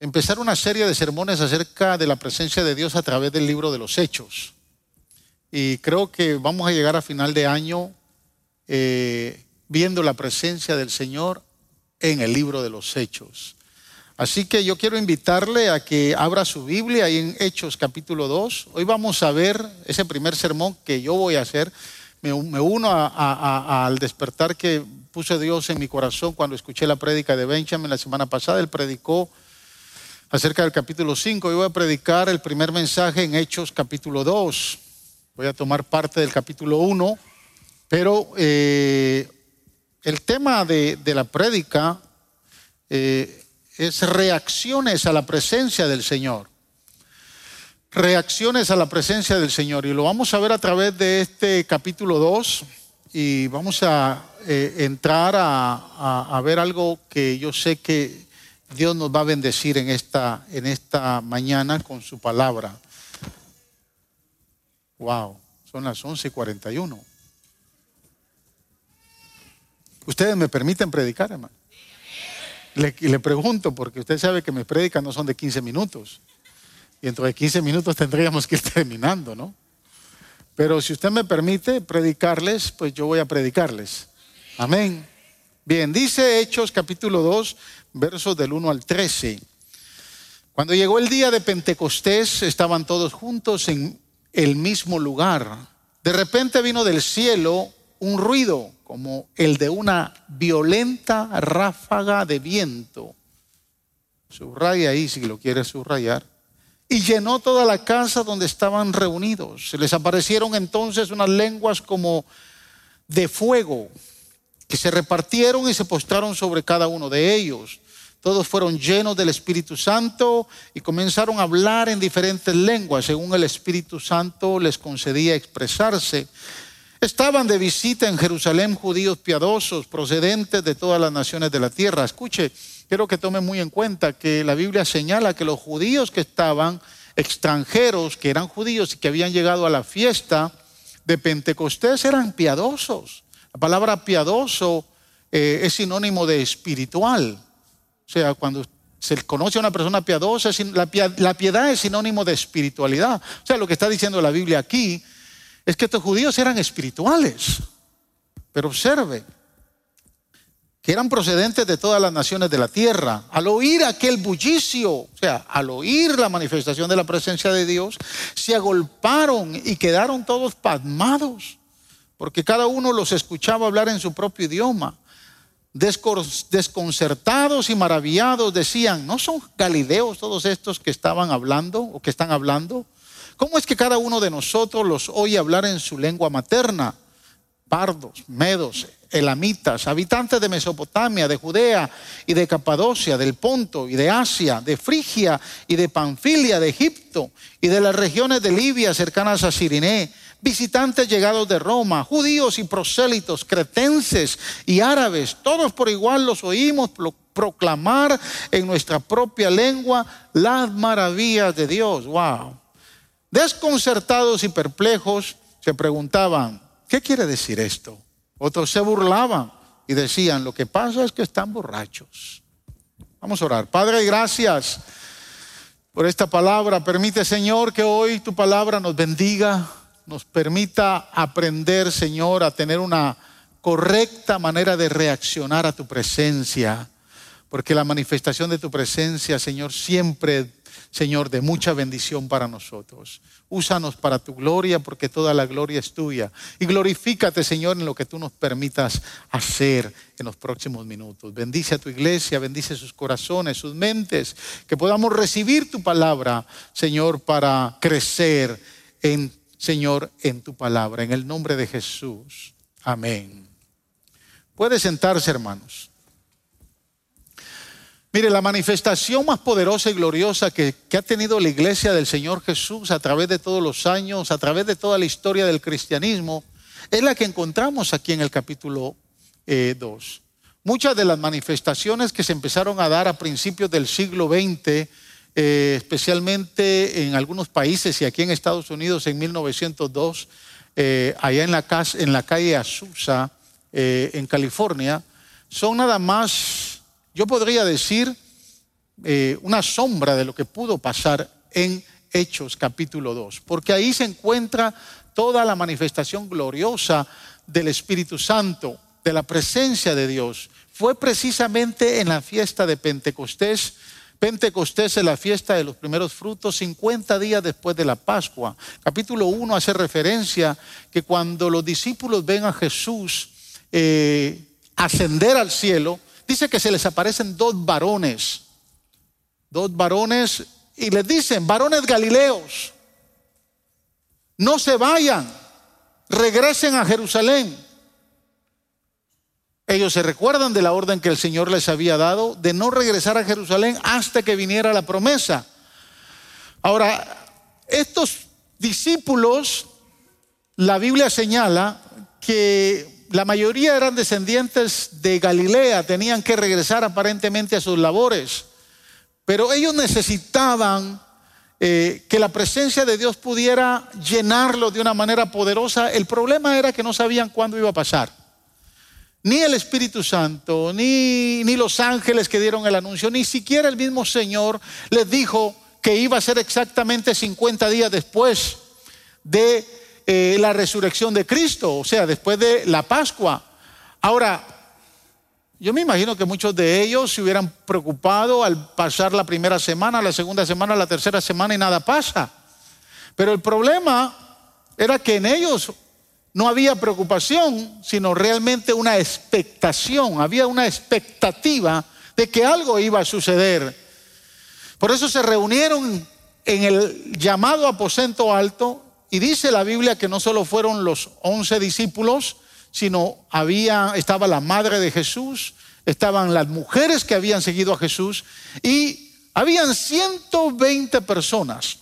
empezar una serie de sermones acerca de la presencia de Dios a través del libro de los Hechos. Y creo que vamos a llegar a final de año eh, viendo la presencia del Señor en el libro de los Hechos. Así que yo quiero invitarle a que abra su Biblia ahí en Hechos capítulo 2. Hoy vamos a ver ese primer sermón que yo voy a hacer. Me, uno al despertar que puso Dios en mi corazón cuando escuché la prédica de Benjamin la semana pasada. Él predicó acerca del capítulo 5. Yo voy a predicar el primer mensaje en Hechos capítulo 2. Voy a tomar parte del capítulo 1, pero eh, el tema de, la prédica eh, es reacciones a la presencia del Señor. Reacciones a la presencia del Señor. Y lo vamos a ver a través de este capítulo 2 y vamos a eh, entrar a, ver algo que yo sé que Dios nos va a bendecir en esta, en esta mañana con su palabra. Wow, son las 11:41. Ustedes me permiten predicar, hermano. Le, pregunto, porque usted sabe que mis prédicas no son de 15 minutos. Y dentro de 15 minutos tendríamos que ir terminando, ¿no? Pero si usted me permite predicarles, pues yo voy a predicarles. Amén. Bien, dice Hechos capítulo 2, versos del 1 al 13. Cuando llegó el día de Pentecostés, estaban todos juntos en el mismo lugar. De repente vino del cielo un ruido como el de una violenta ráfaga de viento. Subraya ahí si lo quiere subrayar. Y llenó toda la casa donde estaban reunidos. Se les aparecieron entonces unas lenguas como de fuego que se repartieron y se postraron sobre cada uno de ellos. Todos fueron llenos del Espíritu Santo y comenzaron a hablar en diferentes lenguas, según el Espíritu Santo les concedía expresarse. Estaban de visita en Jerusalén judíos piadosos procedentes de todas las naciones de la tierra. Escuche, quiero que tome muy en cuenta que la Biblia señala que los judíos que estaban extranjeros, que eran judíos y que habían llegado a la fiesta de Pentecostés, eran piadosos. La palabra piadoso eh, es sinónimo de espiritual. O sea, cuando se conoce a una persona piadosa, la piedad es sinónimo de espiritualidad. O sea, lo que está diciendo la Biblia aquí es que estos judíos eran espirituales. Pero observe, que eran procedentes de todas las naciones de la tierra. Al oír aquel bullicio, o sea, al oír la manifestación de la presencia de Dios, se agolparon y quedaron todos pasmados, porque cada uno los escuchaba hablar en su propio idioma desconcertados y maravillados decían, ¿no son galileos todos estos que estaban hablando o que están hablando? ¿Cómo es que cada uno de nosotros los oye hablar en su lengua materna? Pardos, medos, elamitas, habitantes de Mesopotamia, de Judea y de Capadocia, del Ponto y de Asia, de Frigia y de Panfilia, de Egipto y de las regiones de Libia cercanas a Siriné visitantes llegados de Roma, judíos y prosélitos, cretenses y árabes, todos por igual los oímos proclamar en nuestra propia lengua las maravillas de Dios. Wow. Desconcertados y perplejos se preguntaban, ¿qué quiere decir esto? Otros se burlaban y decían, lo que pasa es que están borrachos. Vamos a orar. Padre, gracias por esta palabra. Permite, Señor, que hoy tu palabra nos bendiga nos permita aprender, Señor, a tener una correcta manera de reaccionar a tu presencia, porque la manifestación de tu presencia, Señor, siempre, Señor, de mucha bendición para nosotros. Úsanos para tu gloria, porque toda la gloria es tuya. Y glorifícate, Señor, en lo que tú nos permitas hacer en los próximos minutos. Bendice a tu iglesia, bendice sus corazones, sus mentes, que podamos recibir tu palabra, Señor, para crecer en Señor, en tu palabra. En el nombre de Jesús. Amén. Puede sentarse, hermanos. Mire, la manifestación más poderosa y gloriosa que, ha tenido la iglesia del Señor Jesús a través de todos los años, a través de toda la historia del cristianismo, es la que encontramos aquí en el capítulo 2. Eh, Muchas de las manifestaciones que se empezaron a dar a principios del siglo XX eh, especialmente en algunos países y aquí en Estados Unidos en 1902, eh, allá en la, en la calle Azusa, eh, en California, son nada más, yo podría decir, una sombra de lo que pudo pasar en Hechos capítulo 2, porque ahí se encuentra toda la manifestación gloriosa del Espíritu Santo, de la presencia de Dios. Fue precisamente en la fiesta de Pentecostés. Pentecostés es la fiesta de los primeros frutos, 50 días después de la Pascua. Capítulo 1 hace referencia que cuando los discípulos ven a Jesús eh, ascender al cielo, dice que se les aparecen dos varones, dos varones y les dicen, varones galileos, no se vayan, regresen a Jerusalén. Ellos se recuerdan de la orden que el Señor les había dado de no regresar a Jerusalén hasta que viniera la promesa. Ahora, estos discípulos, la Biblia señala que la mayoría eran descendientes de Galilea, tenían que regresar aparentemente a sus labores. Pero ellos necesitaban eh, que la presencia de Dios pudiera llenarlo de una manera poderosa. El problema era que no sabían cuándo iba a pasar. Ni el Espíritu Santo, ni, ni los ángeles que dieron el anuncio, ni siquiera el mismo Señor les dijo que iba a ser exactamente 50 días después de eh, la resurrección de Cristo, o sea, después de la Pascua. Ahora, yo me imagino que muchos de ellos se hubieran preocupado al pasar la primera semana, la segunda semana, la tercera semana y nada pasa. Pero el problema era que en ellos no había preocupación, sino realmente una expectación, había una expectativa de que algo iba a suceder. Por eso se reunieron en el llamado aposento alto y dice la Biblia que no solo fueron los once discípulos, sino había, estaba la madre de Jesús, estaban las mujeres que habían seguido a Jesús y habían 120 personas.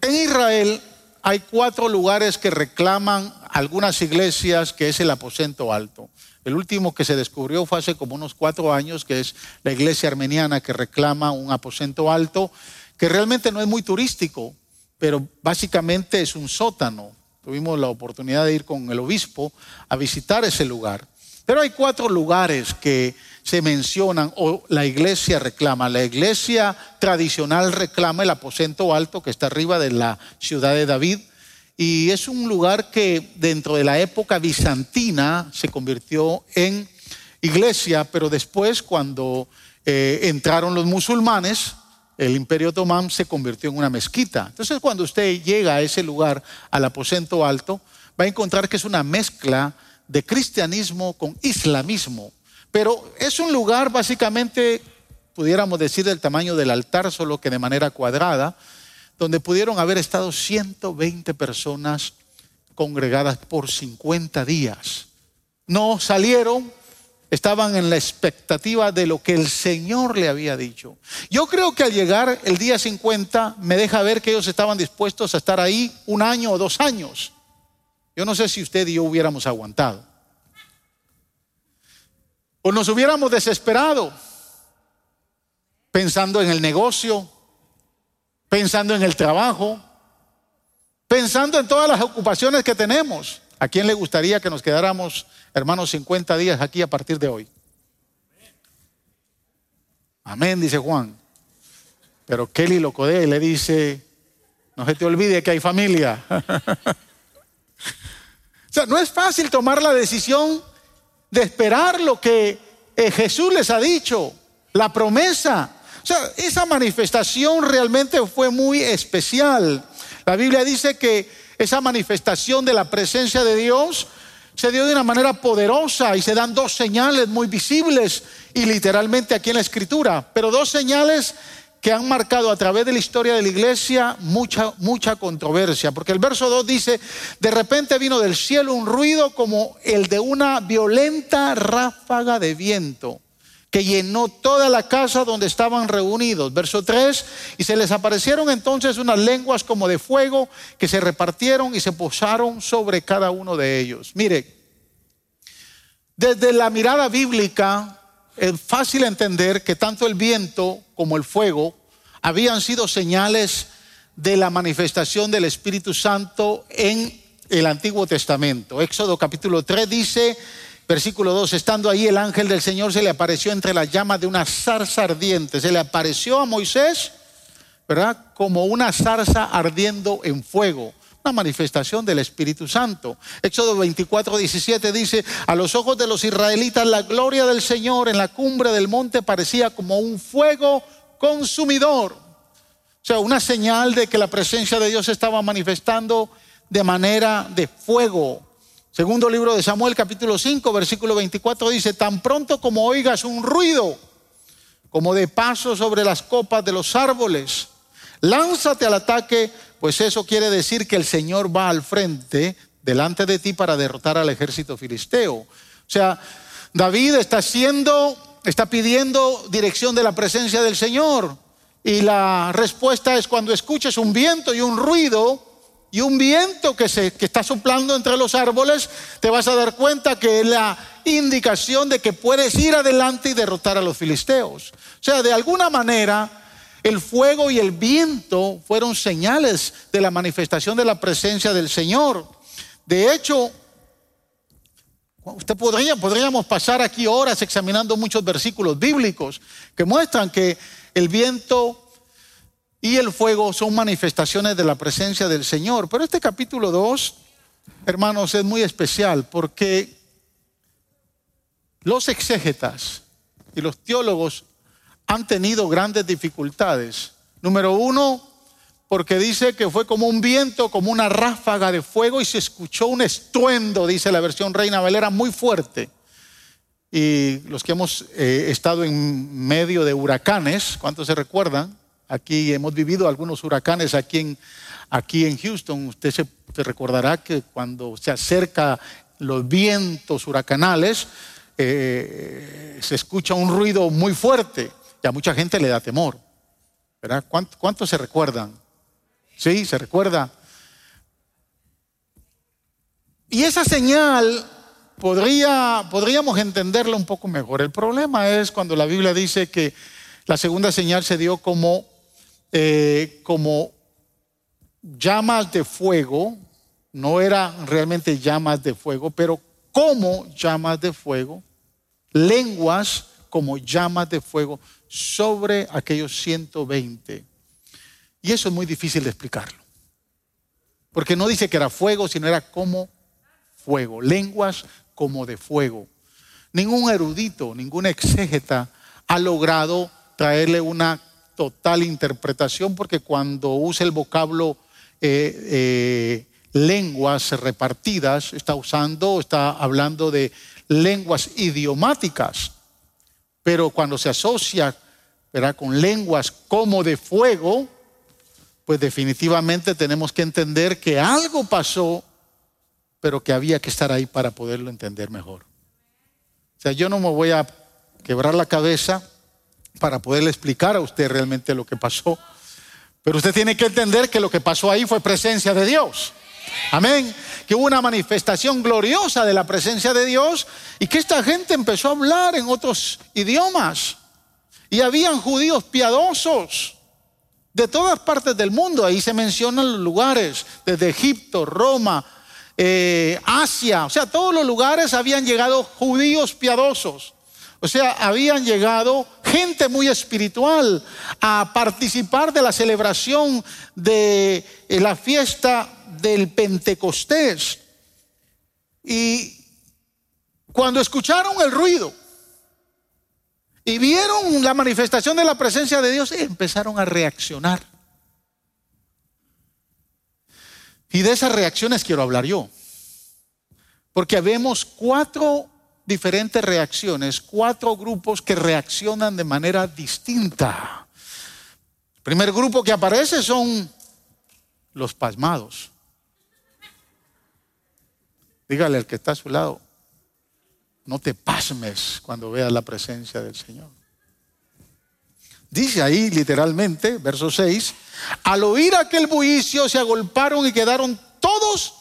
En Israel hay cuatro lugares que reclaman algunas iglesias, que es el aposento alto. El último que se descubrió fue hace como unos cuatro años, que es la iglesia armeniana que reclama un aposento alto, que realmente no es muy turístico, pero básicamente es un sótano Tuvimos la oportunidad de ir con el obispo a visitar ese lugar. Pero hay cuatro lugares que se mencionan o la iglesia reclama. La iglesia tradicional reclama el aposento alto que está arriba de la ciudad de David. Y es un lugar que dentro de la época bizantina se convirtió en iglesia, pero después cuando eh, entraron los musulmanes, el imperio otomán se convirtió en una mezquita. Entonces cuando usted llega a ese lugar, al aposento alto, va a encontrar que es una mezcla de cristianismo con islamismo. Pero es un lugar básicamente, pudiéramos decir, del tamaño del altar, solo que de manera cuadrada, donde pudieron haber estado 120 personas congregadas por 50 días. No salieron, estaban en la expectativa de lo que el Señor le había dicho. Yo creo que al llegar el día 50 me deja ver que ellos estaban dispuestos a estar ahí un año o dos años. Yo no sé si usted y yo hubiéramos aguantado. O nos hubiéramos desesperado pensando en el negocio, pensando en el trabajo, pensando en todas las ocupaciones que tenemos. ¿A quién le gustaría que nos quedáramos, hermanos, 50 días aquí a partir de hoy? Amén, dice Juan. Pero Kelly lo codea y le dice, no se te olvide que hay familia. o sea, no es fácil tomar la decisión de esperar lo que eh, Jesús les ha dicho, la promesa. O sea, esa manifestación realmente fue muy especial. La Biblia dice que esa manifestación de la presencia de Dios se dio de una manera poderosa y se dan dos señales muy visibles y literalmente aquí en la escritura, pero dos señales que han marcado a través de la historia de la iglesia mucha, mucha controversia. Porque el verso 2 dice, de repente vino del cielo un ruido como el de una violenta ráfaga de viento que llenó toda la casa donde estaban reunidos. Verso 3, y se les aparecieron entonces unas lenguas como de fuego que se repartieron y se posaron sobre cada uno de ellos. Mire, desde la mirada bíblica es fácil entender que tanto el viento como el fuego habían sido señales de la manifestación del Espíritu Santo en el Antiguo Testamento. Éxodo capítulo 3 dice Versículo 2, estando ahí el ángel del Señor se le apareció entre las llamas de una zarza ardiente. Se le apareció a Moisés, ¿verdad? Como una zarza ardiendo en fuego. Una manifestación del Espíritu Santo. Éxodo 24, 17 dice, a los ojos de los israelitas la gloria del Señor en la cumbre del monte parecía como un fuego consumidor. O sea, una señal de que la presencia de Dios estaba manifestando de manera de fuego. Segundo libro de Samuel capítulo 5 versículo 24 dice, tan pronto como oigas un ruido, como de paso sobre las copas de los árboles, lánzate al ataque, pues eso quiere decir que el Señor va al frente delante de ti para derrotar al ejército filisteo. O sea, David está haciendo, está pidiendo dirección de la presencia del Señor. Y la respuesta es cuando escuches un viento y un ruido, y un viento que, se, que está soplando entre los árboles, te vas a dar cuenta que es la indicación de que puedes ir adelante y derrotar a los filisteos. O sea, de alguna manera, el fuego y el viento fueron señales de la manifestación de la presencia del Señor. De hecho, usted podría, podríamos pasar aquí horas examinando muchos versículos bíblicos que muestran que el viento y el fuego son manifestaciones de la presencia del Señor. Pero este capítulo 2, hermanos, es muy especial porque los exégetas y los teólogos han tenido grandes dificultades. Número uno, porque dice que fue como un viento, como una ráfaga de fuego y se escuchó un estruendo, dice la versión Reina Valera, muy fuerte. Y los que hemos eh, estado en medio de huracanes, ¿cuántos se recuerdan? Aquí hemos vivido algunos huracanes aquí en, aquí en Houston. Usted se, recordará que cuando se acerca los vientos huracanales, eh, se escucha un ruido muy fuerte y a mucha gente le da temor. ¿Verdad? ¿Cuántos se recuerdan? Sí, se recuerda. Y esa señal podría, podríamos entenderla un poco mejor. El problema es cuando la Biblia dice que la segunda señal se dio como eh, como llamas de fuego, no eran realmente llamas de fuego, pero como llamas de fuego, lenguas como llamas de fuego sobre aquellos 120. Y eso es muy difícil de explicarlo. Porque no dice que era fuego, sino era como fuego, lenguas como de fuego. Ningún erudito, ningún exégeta ha logrado traerle una total interpretación porque cuando usa el vocablo eh, eh, lenguas repartidas, está usando, está hablando de lenguas idiomáticas, pero cuando se asocia con lenguas como de fuego, pues definitivamente tenemos que entender que algo pasó, pero que había que estar ahí para poderlo entender mejor. O sea, yo no me voy a quebrar la cabeza para poderle explicar a usted realmente lo que pasó. Pero usted tiene que entender que lo que pasó ahí fue presencia de Dios. Amén. Que hubo una manifestación gloriosa de la presencia de Dios y que esta gente empezó a hablar en otros idiomas. Y habían judíos piadosos de todas partes del mundo. Ahí se mencionan los lugares, desde Egipto, Roma, eh, Asia. O sea, todos los lugares habían llegado judíos piadosos. O sea, habían llegado gente muy espiritual a participar de la celebración de eh, la fiesta del Pentecostés. Y cuando escucharon el ruido y vieron la manifestación de la presencia de Dios, empezaron a reaccionar. Y de esas reacciones quiero hablar yo. Porque vemos cuatro diferentes reacciones, cuatro grupos que reaccionan de manera distinta. El primer grupo que aparece son los pasmados. Dígale al que está a su lado, no te pasmes cuando veas la presencia del Señor. Dice ahí literalmente, verso 6, al oír aquel bullicio se agolparon y quedaron todos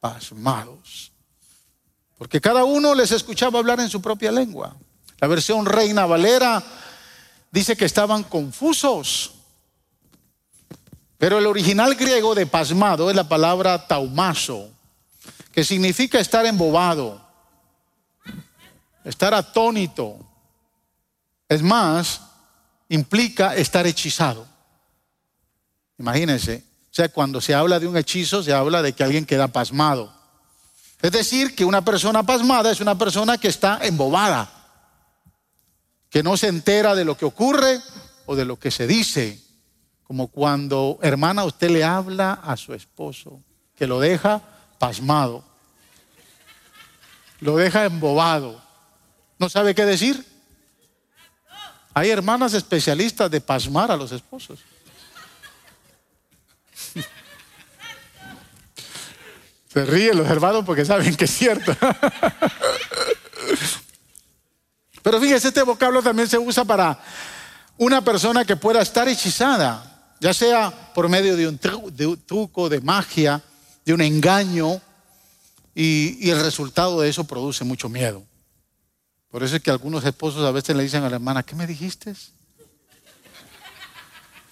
pasmados porque cada uno les escuchaba hablar en su propia lengua. La versión Reina Valera dice que estaban confusos. Pero el original griego de pasmado es la palabra taumazo, que significa estar embobado. estar atónito. Es más, implica estar hechizado. Imagínense, o sea, cuando se habla de un hechizo, se habla de que alguien queda pasmado. Es decir, que una persona pasmada es una persona que está embobada, que no se entera de lo que ocurre o de lo que se dice. Como cuando, hermana, usted le habla a su esposo, que lo deja pasmado, lo deja embobado, no sabe qué decir. Hay hermanas especialistas de pasmar a los esposos. Se ríen los hermanos porque saben que es cierto. Pero fíjese, este vocablo también se usa para una persona que pueda estar hechizada, ya sea por medio de un, truco, de magia, de un engaño, y, el resultado de eso produce mucho miedo. Por eso es que algunos esposos a veces le dicen a la hermana, ¿qué me dijiste?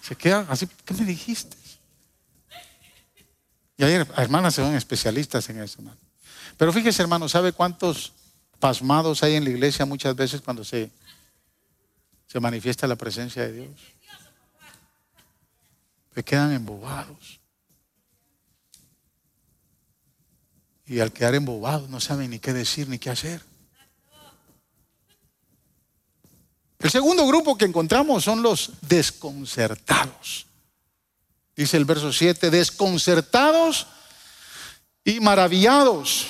Se quedan así, ¿qué me dijiste? Y hay hermanas son especialistas en eso. Pero fíjese, hermano, ¿sabe cuántos pasmados hay en la iglesia muchas veces cuando se, se manifiesta la presencia de Dios? Se quedan embobados. Y al quedar embobados no saben ni qué decir ni qué hacer. El segundo grupo que encontramos son los desconcertados. Dice el verso 7, desconcertados y maravillados.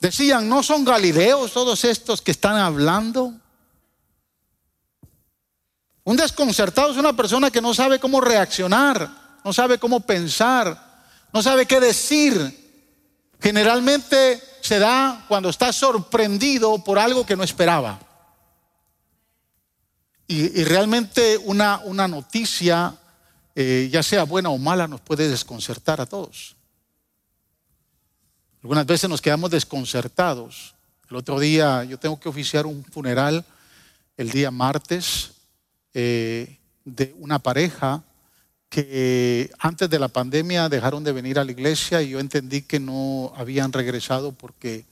Decían, ¿no son galileos todos estos que están hablando? Un desconcertado es una persona que no sabe cómo reaccionar, no sabe cómo pensar, no sabe qué decir. Generalmente se da cuando está sorprendido por algo que no esperaba. Y, realmente una, una noticia eh, ya sea buena o mala, nos puede desconcertar a todos. Algunas veces nos quedamos desconcertados. El otro día yo tengo que oficiar un funeral el día martes eh, de una pareja que antes de la pandemia dejaron de venir a la iglesia y yo entendí que no habían regresado porque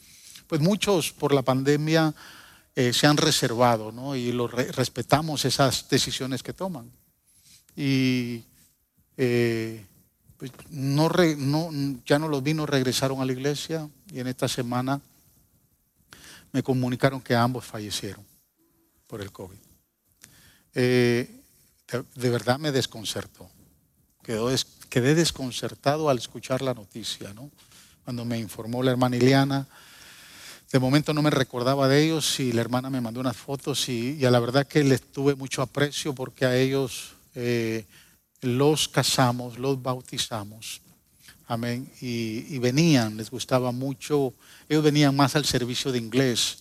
pues muchos por la pandemia eh, se han reservado ¿no? y lo respetamos esas decisiones que toman. Y eh, pues no, ya no los vino, regresaron a la iglesia y en esta semana me comunicaron que ambos fallecieron por el COVID. Eh, de, verdad me desconcertó. Quedé desconcertado al escuchar la noticia, ¿no? Cuando me informó la hermana Iliana, de momento no me recordaba de ellos y la hermana me mandó unas fotos y, a la verdad que les tuve mucho aprecio porque a ellos eh, los casamos, los bautizamos. Amén. Y, venían, les gustaba mucho. Ellos venían más al servicio de inglés,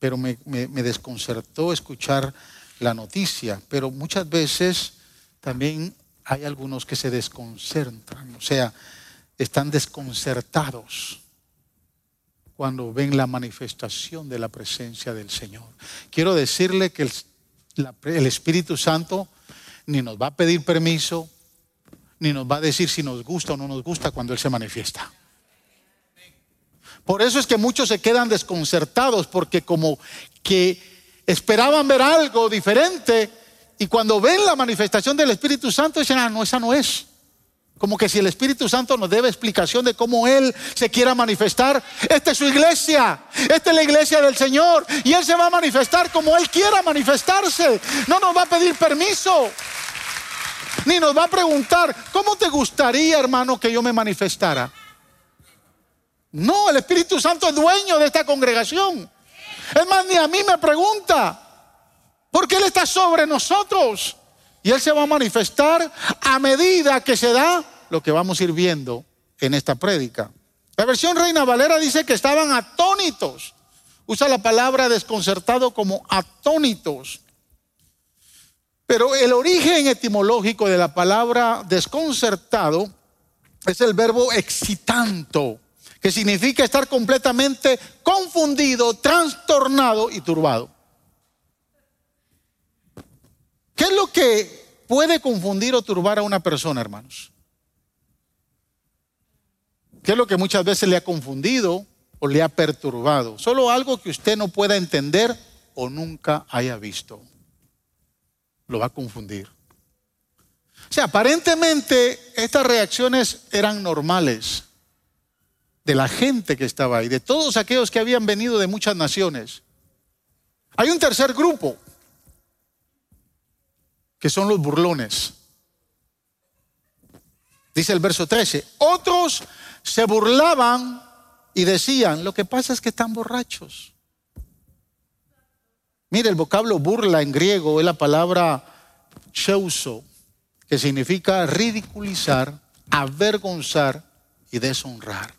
pero me, desconcertó escuchar la noticia. Pero muchas veces también hay algunos que se desconcertan, o sea, están desconcertados cuando ven la manifestación de la presencia del Señor. Quiero decirle que el Espíritu Santo ni nos va a pedir permiso, ni nos va a decir si nos gusta o no nos gusta cuando Él se manifiesta. Por eso es que muchos se quedan desconcertados porque como que esperaban ver algo diferente y cuando ven la manifestación del Espíritu Santo dicen, ah, no, esa no es. Como que si el Espíritu Santo nos debe explicación de cómo Él se quiera manifestar, esta es su iglesia, esta es la iglesia del Señor y Él se va a manifestar como Él quiera manifestarse. No nos va a pedir permiso, ni nos va a preguntar, ¿cómo te gustaría, hermano, que yo me manifestara? No, el Espíritu Santo es dueño de esta congregación. Es más, ni a mí me pregunta, porque Él está sobre nosotros. Y Él se va a manifestar a medida que se da lo que vamos a ir viendo en esta prédica. La versión Reina Valera dice que estaban atónitos. Usa la palabra desconcertado como atónitos. Pero el origen etimológico de la palabra desconcertado es el verbo excitanto, que significa estar completamente confundido, trastornado y turbado. ¿Qué es lo que puede confundir o turbar a una persona, hermanos? ¿Qué es lo que muchas veces le ha confundido o le ha perturbado? Solo algo que usted no pueda entender o nunca haya visto. Lo va a confundir. O sea, aparentemente estas reacciones eran normales de la gente que estaba ahí, de todos aquellos que habían venido de muchas naciones. Hay un tercer grupo, que son los burlones. Dice el verso 13, otros se burlaban y decían, lo que pasa es que están borrachos. Mire, el vocablo burla en griego es la palabra cheuso, que significa ridiculizar, avergonzar y deshonrar.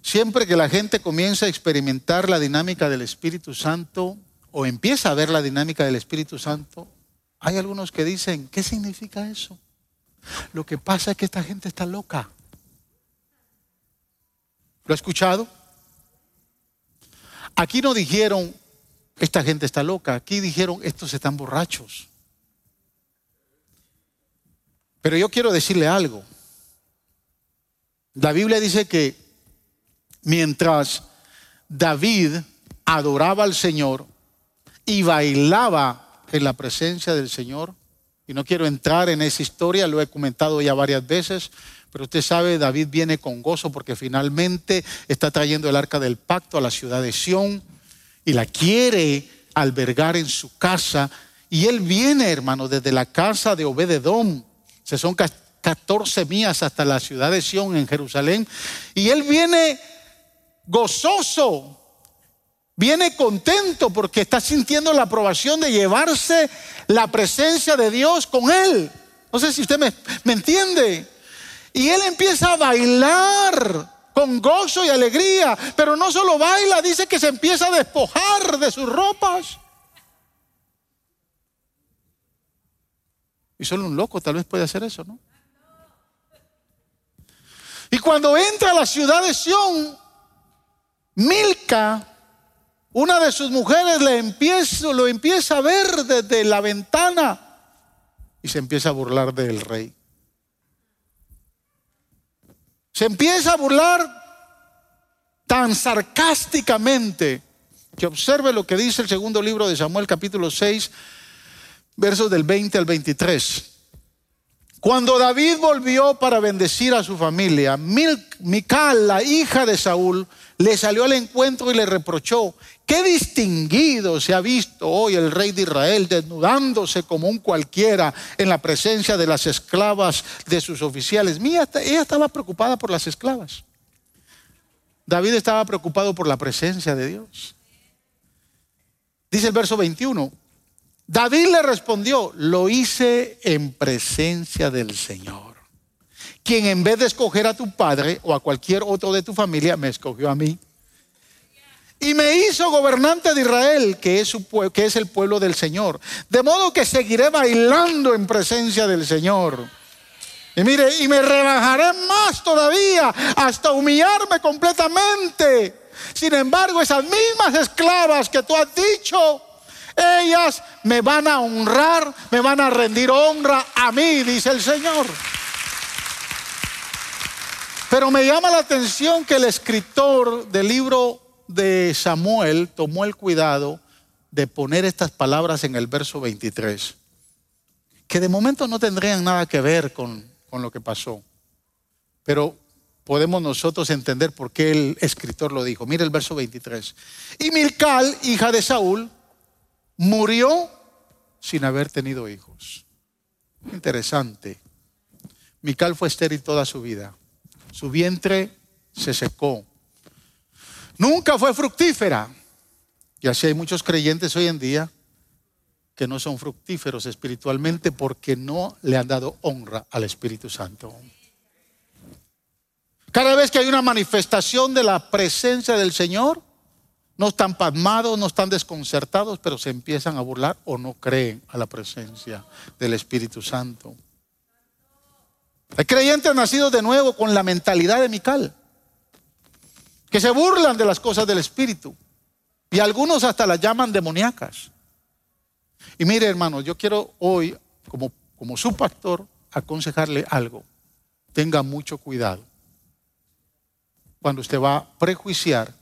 Siempre que la gente comienza a experimentar la dinámica del Espíritu Santo o empieza a ver la dinámica del Espíritu Santo, hay algunos que dicen, ¿qué significa eso? Lo que pasa es que esta gente está loca. ¿Lo ha escuchado? Aquí no dijeron, esta gente está loca, aquí dijeron, estos están borrachos. Pero yo quiero decirle algo. La Biblia dice que mientras David adoraba al Señor y bailaba en la presencia del Señor, y no quiero entrar en esa historia, lo he comentado ya varias veces, pero usted sabe, David viene con gozo porque finalmente está trayendo el arca del pacto a la ciudad de Sión y la quiere albergar en su casa. Y él viene, hermano, desde la casa de Obededón. Se son 14 mías hasta la ciudad de Sión en Jerusalén. Y él viene gozoso, viene contento porque está sintiendo la aprobación de llevarse la presencia de Dios con él. No sé si usted me, entiende. Y él empieza a bailar con gozo y alegría, pero no solo baila, dice que se empieza a despojar de sus ropas. Y solo un loco tal vez puede hacer eso, ¿no? Y cuando entra a la ciudad de Sión, Milka, una de sus mujeres, lo empieza a ver desde la ventana y se empieza a burlar del rey. Se empieza a burlar tan sarcásticamente que observe lo que dice el segundo libro de Samuel capítulo 6, versos del 20 al 23. Cuando David volvió para bendecir a su familia, Mical, la hija de Saúl, le salió al encuentro y le reprochó, qué distinguido se ha visto hoy el rey de Israel desnudándose como un cualquiera en la presencia de las esclavas de sus oficiales. Ella estaba preocupada por las esclavas. David estaba preocupado por la presencia de Dios. Dice el verso 21, David le respondió, lo hice en presencia del Señor, quien en vez de escoger a tu padre o a cualquier otro de tu familia, me escogió a mí. Y me hizo gobernante de Israel, que es, el pueblo del Señor. De modo que seguiré bailando en presencia del Señor. Y mire, y me rebajaré más todavía hasta humillarme completamente. Sin embargo, esas mismas esclavas que tú has dicho, ellas me van a honrar, me van a rendir honra a mí, dice el Señor. Pero me llama la atención que el escritor del libro de Samuel tomó el cuidado de poner estas palabras en el verso 23, que de momento no tendrían nada que ver con, con lo que pasó, pero podemos nosotros entender por qué el escritor lo dijo. Mire el verso 23. Y Milcal, hija de Saúl, murió sin haber tenido hijos. Interesante. Mical fue estéril toda su vida. Su vientre se secó. Nunca fue fructífera. Y así hay muchos creyentes hoy en día que no son fructíferos espiritualmente porque no le han dado honra al Espíritu Santo. Cada vez que hay una manifestación de la presencia del Señor, no están pasmados, no están desconcertados, pero se empiezan a burlar o no creen a la presencia del Espíritu Santo. Hay creyentes nacidos de nuevo con la mentalidad de Mical, que se burlan de las cosas del Espíritu y algunos hasta las llaman demoníacas. Y mire, hermano, yo quiero hoy, como, como su pastor, aconsejarle algo. Tenga mucho cuidado cuando usted va a prejuiciar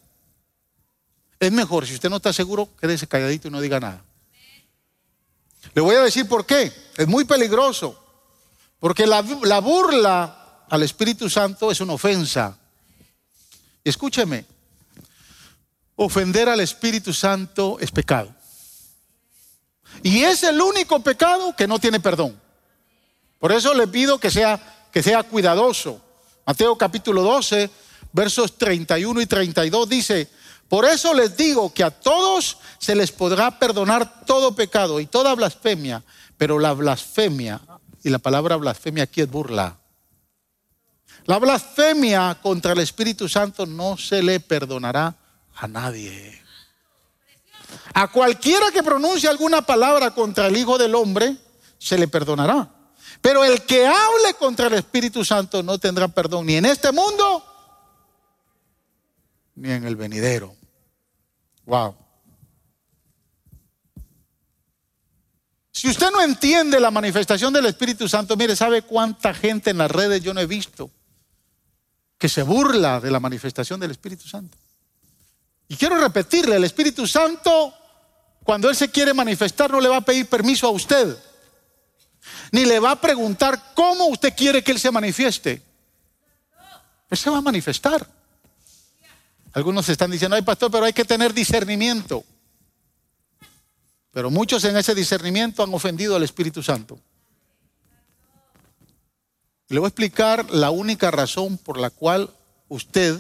Es mejor, si usted no está seguro, quédese calladito y no diga nada. Le voy a decir por qué. Es muy peligroso. Porque la, la burla al Espíritu Santo es una ofensa. Escúcheme, ofender al Espíritu Santo es pecado. Y es el único pecado que no tiene perdón. Por eso le pido que sea, que sea cuidadoso. Mateo capítulo 12, versos 31 y 32 dice, por eso les digo que a todos se les podrá perdonar todo pecado y toda blasfemia, pero la blasfemia, y la palabra blasfemia aquí es burla. La blasfemia contra el Espíritu Santo no se le perdonará a nadie. A cualquiera que pronuncie alguna palabra contra el Hijo del Hombre, se le perdonará. Pero el que hable contra el Espíritu Santo no tendrá perdón ni en este mundo ni en el venidero. Wow. Si usted no entiende la manifestación del Espíritu Santo, mire, ¿sabe cuánta gente en las redes yo no he visto que se burla de la manifestación del Espíritu Santo? Y quiero repetirle, el Espíritu Santo, cuando Él se quiere manifestar, no le va a pedir permiso a usted, ni le va a preguntar cómo usted quiere que Él se manifieste. Él se va a manifestar. Algunos están diciendo, ay pastor, pero hay que tener discernimiento. Pero muchos en ese discernimiento han ofendido al Espíritu Santo. Le voy a explicar la única razón por la cual usted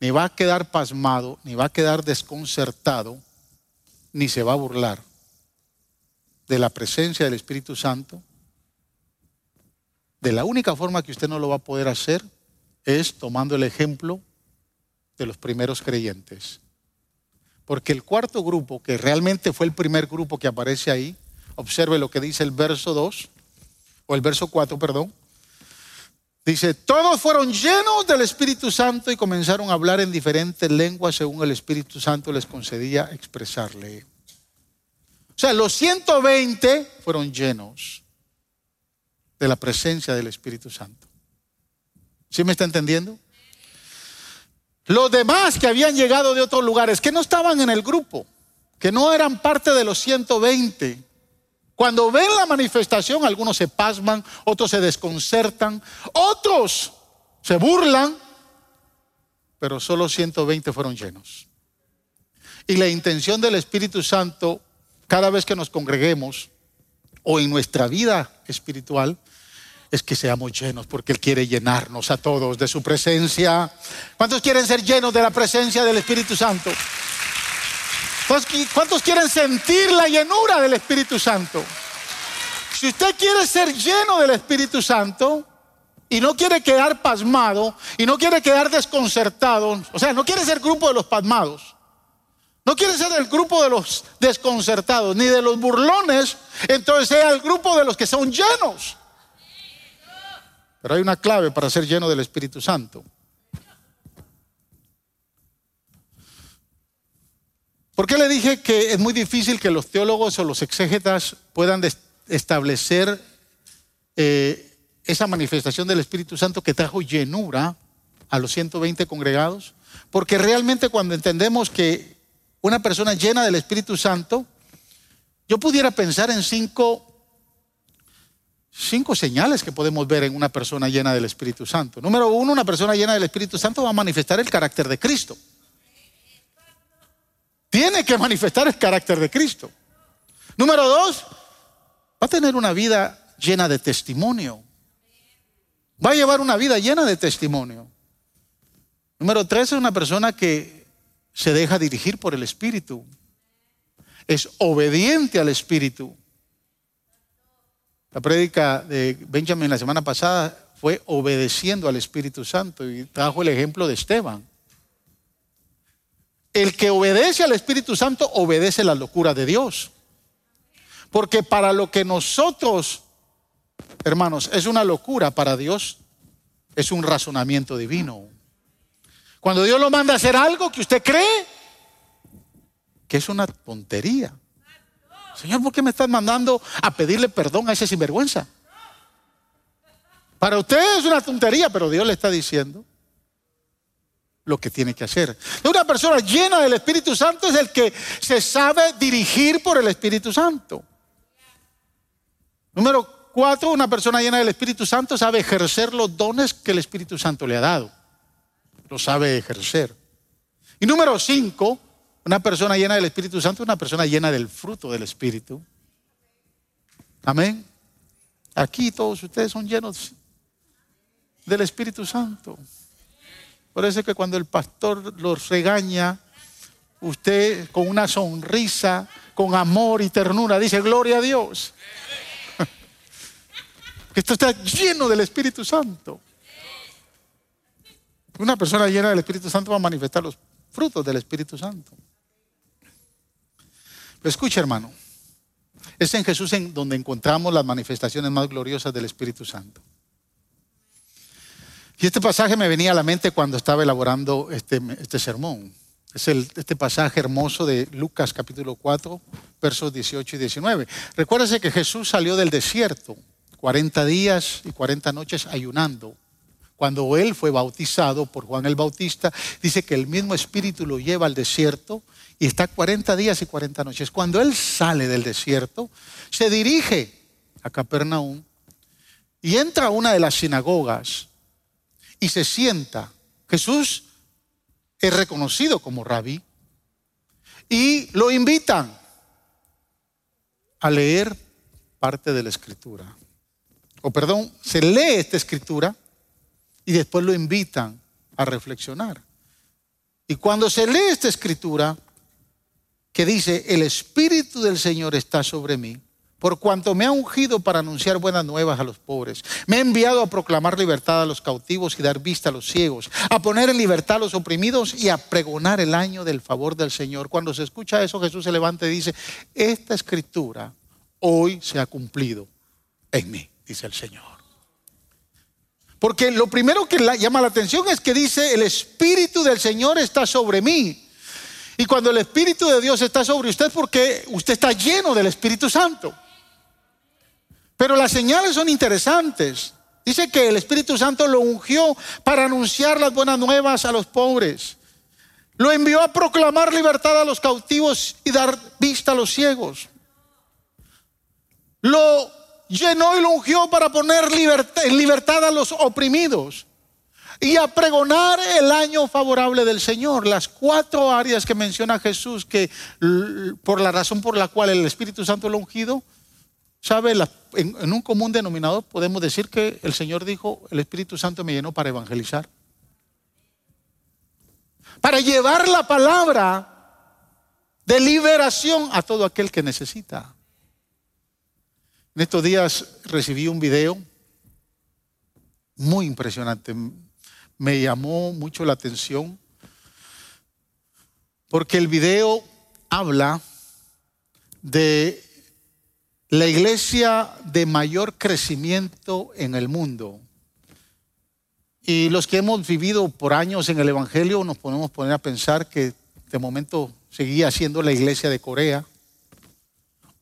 ni va a quedar pasmado, ni va a quedar desconcertado, ni se va a burlar de la presencia del Espíritu Santo. De la única forma que usted no lo va a poder hacer es tomando el ejemplo de los primeros creyentes. Porque el cuarto grupo, que realmente fue el primer grupo que aparece ahí, observe lo que dice el verso 2, o el verso 4, perdón. Dice, todos fueron llenos del Espíritu Santo y comenzaron a hablar en diferentes lenguas según el Espíritu Santo les concedía expresarle. O sea, los 120 fueron llenos de la presencia del Espíritu Santo. ¿Sí me está entendiendo? Los demás que habían llegado de otros lugares, que no estaban en el grupo, que no eran parte de los 120, cuando ven la manifestación, algunos se pasman, otros se desconcertan, otros se burlan, pero solo 120 fueron llenos. Y la intención del Espíritu Santo, cada vez que nos congreguemos o en nuestra vida espiritual, es que seamos llenos, porque Él quiere llenarnos a todos de su presencia. ¿Cuántos quieren ser llenos de la presencia del Espíritu Santo? ¿Cuántos quieren sentir la llenura del Espíritu Santo? Si usted quiere ser lleno del Espíritu Santo y no quiere quedar pasmado y no quiere quedar desconcertado, o sea, no quiere ser grupo de los pasmados, no quiere ser el grupo de los desconcertados ni de los burlones, entonces sea el grupo de los que son llenos. Pero hay una clave para ser lleno del Espíritu Santo. ¿Por qué le dije que es muy difícil que los teólogos o los exégetas puedan establecer eh, esa manifestación del Espíritu Santo que trajo llenura a los 120 congregados? Porque realmente cuando entendemos que una persona llena del Espíritu Santo, yo pudiera pensar en cinco cinco señales que podemos ver en una persona llena del Espíritu Santo. Número uno, una persona llena del Espíritu Santo va a manifestar el carácter de Cristo. Tiene que manifestar el carácter de Cristo. Número dos, va a tener una vida llena de testimonio. Va a llevar una vida llena de testimonio. Número tres, es una persona que se deja dirigir por el Espíritu. Es obediente al Espíritu. La prédica de Benjamin la semana pasada fue obedeciendo al Espíritu Santo y trajo el ejemplo de Esteban. El que obedece al Espíritu Santo obedece la locura de Dios. Porque para lo que nosotros, hermanos, es una locura, para Dios es un razonamiento divino. Cuando Dios lo manda a hacer algo que usted cree que es una tontería. Señor, ¿por qué me estás mandando a pedirle perdón a ese sinvergüenza? Para usted es una tontería, pero Dios le está diciendo lo que tiene que hacer. Una persona llena del Espíritu Santo es el que se sabe dirigir por el Espíritu Santo. Número cuatro, una persona llena del Espíritu Santo sabe ejercer los dones que el Espíritu Santo le ha dado. Lo sabe ejercer. Y número cinco, una persona llena del Espíritu Santo es una persona llena del fruto del Espíritu. Amén. Aquí todos ustedes son llenos del Espíritu Santo. Por eso es que cuando el pastor los regaña, usted con una sonrisa, con amor y ternura, dice, gloria a Dios. esto está lleno del Espíritu Santo. Una persona llena del Espíritu Santo va a manifestar los frutos del Espíritu Santo. Escucha, hermano, es en Jesús en donde encontramos las manifestaciones más gloriosas del Espíritu Santo. Y este pasaje me venía a la mente cuando estaba elaborando este, este sermón. Es el, este pasaje hermoso de Lucas capítulo 4, versos 18 y 19. Recuérdese que Jesús salió del desierto 40 días y 40 noches ayunando. Cuando él fue bautizado por Juan el Bautista, dice que el mismo espíritu lo lleva al desierto y está 40 días y 40 noches. Cuando él sale del desierto, se dirige a Capernaum y entra a una de las sinagogas y se sienta. Jesús es reconocido como rabí y lo invitan a leer parte de la escritura. O perdón, se lee esta escritura y después lo invitan a reflexionar. Y cuando se lee esta escritura, que dice, el Espíritu del Señor está sobre mí, por cuanto me ha ungido para anunciar buenas nuevas a los pobres. Me ha enviado a proclamar libertad a los cautivos y dar vista a los ciegos, a poner en libertad a los oprimidos y a pregonar el año del favor del Señor. Cuando se escucha eso, Jesús se levanta y dice, esta escritura hoy se ha cumplido en mí, dice el Señor. Porque lo primero que llama la atención es que dice, el Espíritu del Señor está sobre mí. Y cuando el Espíritu de Dios está sobre usted, porque usted está lleno del Espíritu Santo. Pero las señales son interesantes. Dice que el Espíritu Santo lo ungió para anunciar las buenas nuevas a los pobres. Lo envió a proclamar libertad a los cautivos y dar vista a los ciegos. Lo llenó y lo ungió para poner en libertad a los oprimidos y a pregonar el año favorable del Señor. Las cuatro áreas que menciona Jesús, que por la razón por la cual el Espíritu Santo lo ungido, ¿Sabe? En, un común denominador podemos decir que el Señor dijo, el Espíritu Santo me llenó para evangelizar. Para llevar la palabra de liberación a todo aquel que necesita. En estos días recibí un video muy impresionante. Me llamó mucho la atención porque el video habla de la iglesia de mayor crecimiento en el mundo. Y los que hemos vivido por años en el Evangelio nos podemos poner a pensar que de momento seguía siendo la iglesia de Corea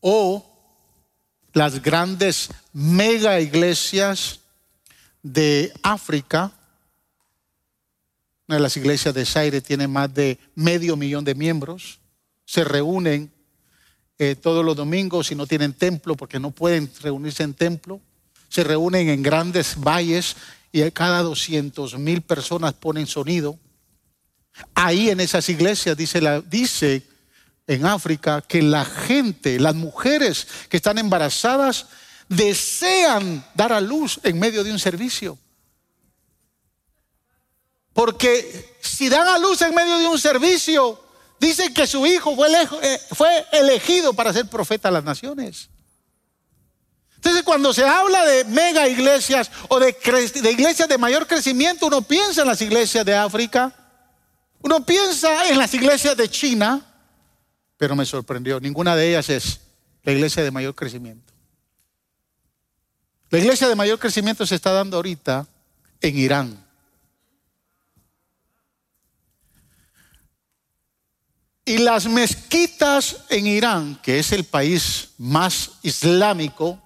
o las grandes mega iglesias de África. Una las iglesias de Zaire tiene más de medio millón de miembros. Se reúnen eh, todos los domingos y no tienen templo porque no pueden reunirse en templo. Se reúnen en grandes valles y cada 200 mil personas ponen sonido. Ahí en esas iglesias dice, la, dice en África que la gente, las mujeres que están embarazadas, desean dar a luz en medio de un servicio. Porque si dan a luz en medio de un servicio, Dice que su hijo eh, fue, elegido para ser profeta a las naciones. Entonces, cuando se habla de mega iglesias o de, de, iglesias de mayor crecimiento, uno piensa en las iglesias de África, uno piensa en las iglesias de China, pero me sorprendió, ninguna de ellas es la iglesia de mayor crecimiento. La iglesia de mayor crecimiento se está dando ahorita en Irán. Y las mezquitas en Irán, que es el país más islámico,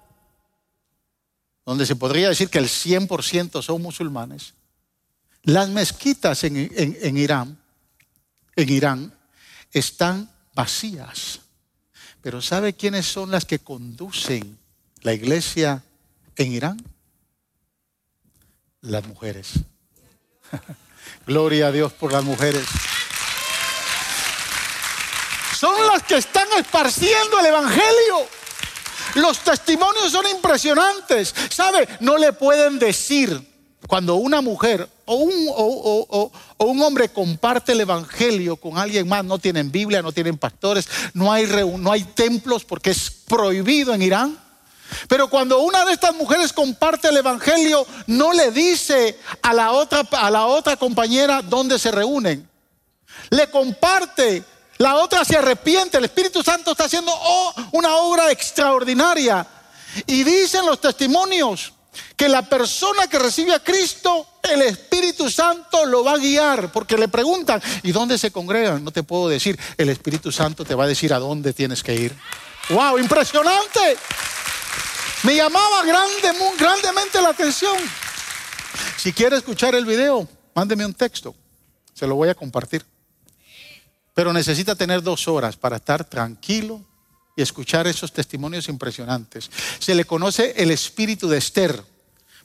donde se podría decir que el 100% son musulmanes, Las mezquitas en, en Irán, en Irán, están vacías. Pero ¿sabe quiénes son las que conducen la iglesia en Irán? Las mujeres. Gloria a Dios por las mujeres. Son las que están esparciendo el Evangelio. Los testimonios son impresionantes. ¿Sabe? No le pueden decir cuando una mujer o un, un, hombre comparte el Evangelio con alguien más, no tienen Biblia, no tienen pastores, no hay, no hay templos porque es prohibido en Irán. Pero cuando una de estas mujeres comparte el Evangelio, no le dice a la otra, a la otra compañera dónde se reúnen. Le comparte, la otra se arrepiente, el Espíritu Santo está haciendo oh, una obra extraordinaria. Y dicen los testimonios que la persona que recibe a Cristo, el Espíritu Santo lo va a guiar, porque le preguntan, ¿y dónde se congregan? No te puedo decir, el Espíritu Santo te va a decir a dónde tienes que ir. ¡Wow! Impresionante. Me llamaba grandemente la atención. Si quiere escuchar el video, mándeme un texto. Se lo voy a compartir. Pero necesita tener dos horas para estar tranquilo y escuchar esos testimonios impresionantes. Se le conoce el espíritu de Esther,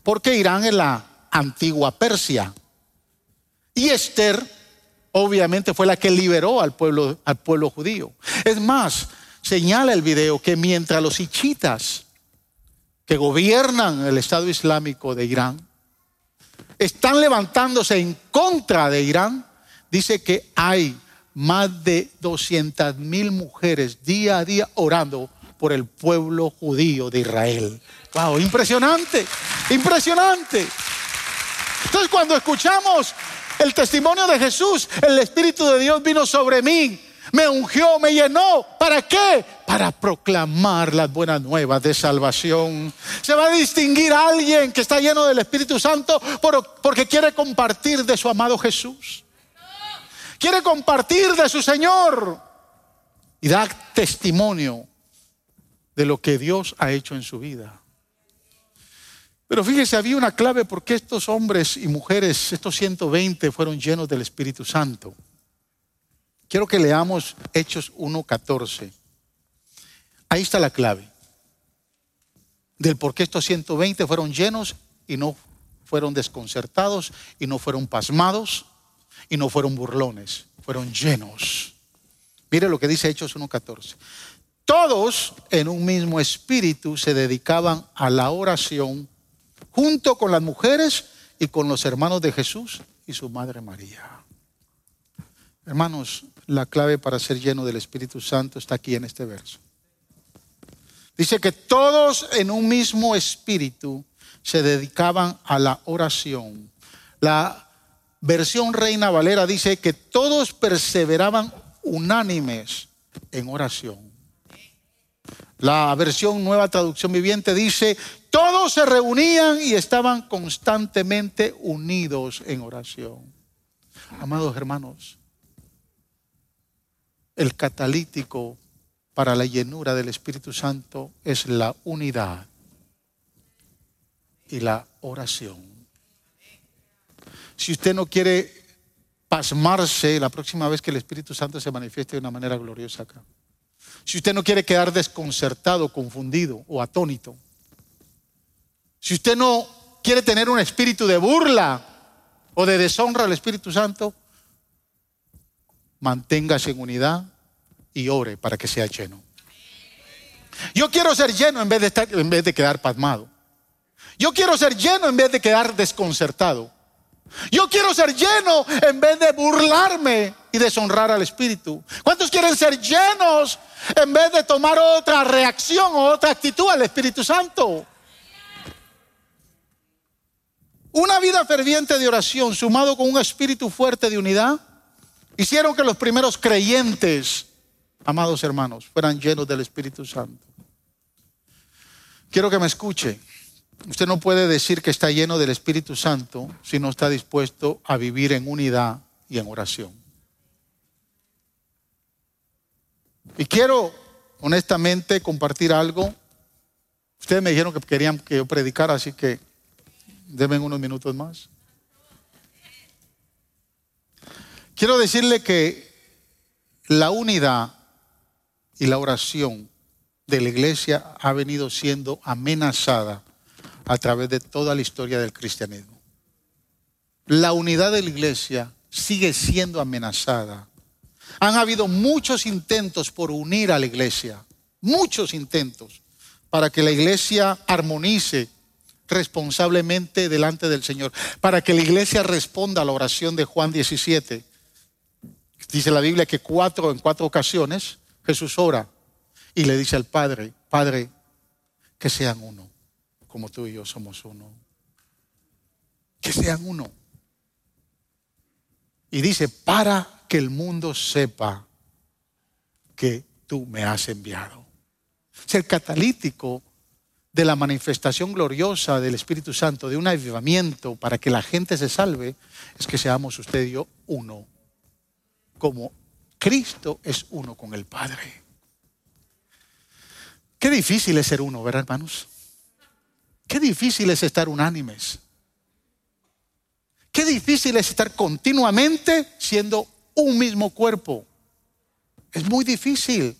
porque Irán es la antigua Persia. Y Esther, obviamente, fue la que liberó al pueblo, al pueblo judío. Es más, señala el video que mientras los hichitas que gobiernan el Estado Islámico de Irán están levantándose en contra de Irán, dice que hay más de 200 mil mujeres día a día orando por el pueblo judío de Israel. Wow, impresionante, impresionante. Entonces cuando escuchamos el testimonio de Jesús, el Espíritu de Dios vino sobre mí, me ungió, me llenó. ¿Para qué? Para proclamar las buenas nuevas de salvación. Se va a distinguir a alguien que está lleno del Espíritu Santo porque quiere compartir de su amado Jesús quiere compartir de su Señor y dar testimonio de lo que Dios ha hecho en su vida. Pero fíjese, había una clave porque estos hombres y mujeres, estos 120, fueron llenos del Espíritu Santo. Quiero que leamos Hechos 1.14. Ahí está la clave del por qué estos 120 fueron llenos y no fueron desconcertados y no fueron pasmados y no fueron burlones, fueron llenos. Mire lo que dice Hechos 1.14. Todos en un mismo espíritu se dedicaban a la oración junto con las mujeres y con los hermanos de Jesús y su madre María. Hermanos, la clave para ser lleno del Espíritu Santo está aquí en este verso. Dice que todos en un mismo espíritu se dedicaban a la oración. La versión Reina Valera dice que todos perseveraban unánimes en oración. La versión Nueva Traducción Viviente dice, todos se reunían y estaban constantemente unidos en oración. Amados hermanos, el catalítico para la llenura del Espíritu Santo es la unidad y la oración. Si usted no quiere pasmarse la próxima vez que el Espíritu Santo se manifieste de una manera gloriosa acá. Si usted no quiere quedar desconcertado, confundido o atónito. Si usted no quiere tener un espíritu de burla o de deshonra al Espíritu Santo, manténgase en unidad y ore para que sea lleno. Yo quiero ser lleno en vez de, estar, en vez de quedar pasmado. Yo quiero ser lleno en vez de quedar desconcertado. Yo quiero ser lleno en vez de burlarme y deshonrar al Espíritu. ¿Cuántos quieren ser llenos en vez de tomar otra reacción o otra actitud al Espíritu Santo? Una vida ferviente de oración sumado con un espíritu fuerte de unidad hicieron que los primeros creyentes, amados hermanos, fueran llenos del Espíritu Santo. Quiero que me escuche. Usted no puede decir que está lleno del Espíritu Santo si no está dispuesto a vivir en unidad y en oración. Y quiero honestamente compartir algo. Ustedes me dijeron que querían que yo predicara, así que deben unos minutos más. Quiero decirle que la unidad y la oración de la iglesia ha venido siendo amenazada a través de toda la historia del cristianismo. La unidad de la iglesia sigue siendo amenazada. Han habido muchos intentos por unir a la iglesia, muchos intentos para que la iglesia armonice responsablemente delante del Señor, para que la iglesia responda a la oración de Juan 17. Dice la Biblia que cuatro en cuatro ocasiones Jesús ora y le dice al Padre, Padre, que sean uno, como tú y yo somos uno. Que sean uno. Y dice, para que el mundo sepa que tú me has enviado. Ser catalítico de la manifestación gloriosa del Espíritu Santo, de un avivamiento para que la gente se salve, es que seamos usted y yo uno, como Cristo es uno con el Padre. Qué difícil es ser uno, ¿verdad, hermanos? Qué difícil es estar unánimes. Qué difícil es estar continuamente siendo un mismo cuerpo. Es muy difícil.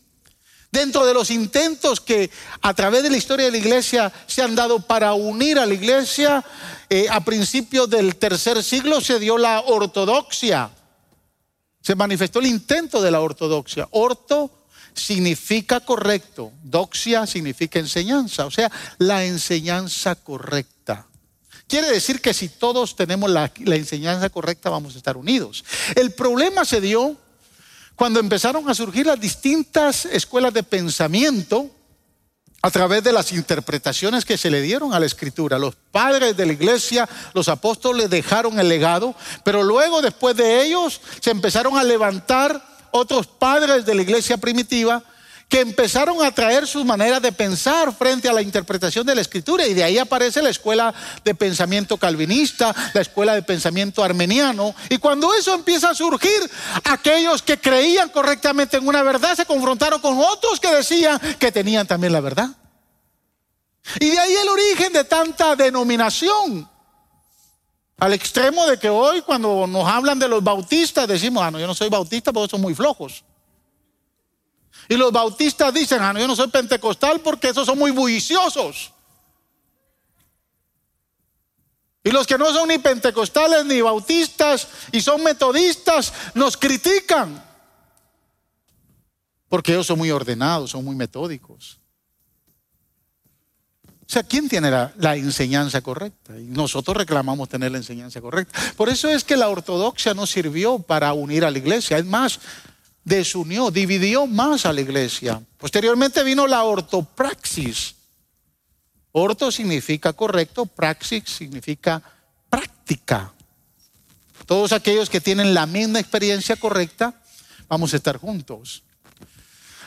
Dentro de los intentos que a través de la historia de la iglesia se han dado para unir a la iglesia, eh, a principios del tercer siglo se dio la ortodoxia. Se manifestó el intento de la ortodoxia. Orto significa correcto, doxia significa enseñanza, o sea, la enseñanza correcta. Quiere decir que si todos tenemos la, enseñanza correcta vamos a estar unidos. El problema se dio cuando empezaron a surgir las distintas escuelas de pensamiento a través de las interpretaciones que se le dieron a la escritura. Los padres de la iglesia, los apóstoles dejaron el legado, pero luego después de ellos se empezaron a levantar otros padres de la iglesia primitiva que empezaron a traer sus maneras de pensar frente a la interpretación de la escritura y de ahí aparece la escuela de pensamiento calvinista, la escuela de pensamiento armeniano y cuando eso empieza a surgir, aquellos que creían correctamente en una verdad se confrontaron con otros que decían que tenían también la verdad. Y de ahí el origen de tanta denominación. Al extremo de que hoy cuando nos hablan de los bautistas decimos, ah, no, yo no soy bautista porque son muy flojos. Y los bautistas dicen, ah, no, yo no soy pentecostal porque esos son muy bulliciosos. Y los que no son ni pentecostales ni bautistas y son metodistas nos critican. Porque ellos son muy ordenados, son muy metódicos. O sea, ¿quién tiene la, enseñanza correcta? Y nosotros reclamamos tener la enseñanza correcta. Por eso es que la ortodoxia no sirvió para unir a la iglesia. Es más, desunió, dividió más a la iglesia. Posteriormente vino la ortopraxis. Orto significa correcto, praxis significa práctica. Todos aquellos que tienen la misma experiencia correcta, vamos a estar juntos.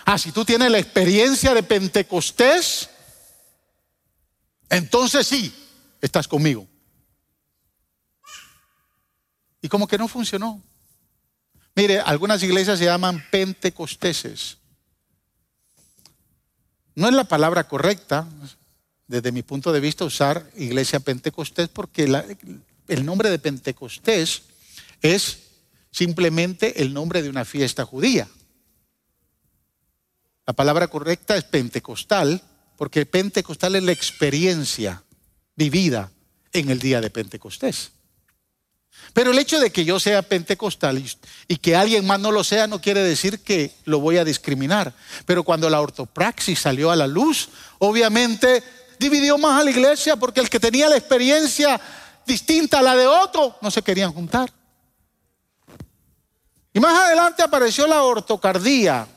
Ah, si tú tienes la experiencia de Pentecostés, entonces sí, estás conmigo. Y como que no funcionó. Mire, algunas iglesias se llaman pentecosteses. No es la palabra correcta, desde mi punto de vista, usar iglesia pentecostés, porque el nombre de Pentecostés es simplemente el nombre de una fiesta judía. La palabra correcta es pentecostal, porque pentecostal es la experiencia vivida en el día de Pentecostés. Pero el hecho de que yo sea pentecostal y que alguien más no lo sea no quiere decir que lo voy a discriminar. Pero cuando la ortopraxis salió a la luz, obviamente dividió más a la iglesia porque el que tenía la experiencia distinta a la de otro no se querían juntar. Y más adelante apareció la ortocardía.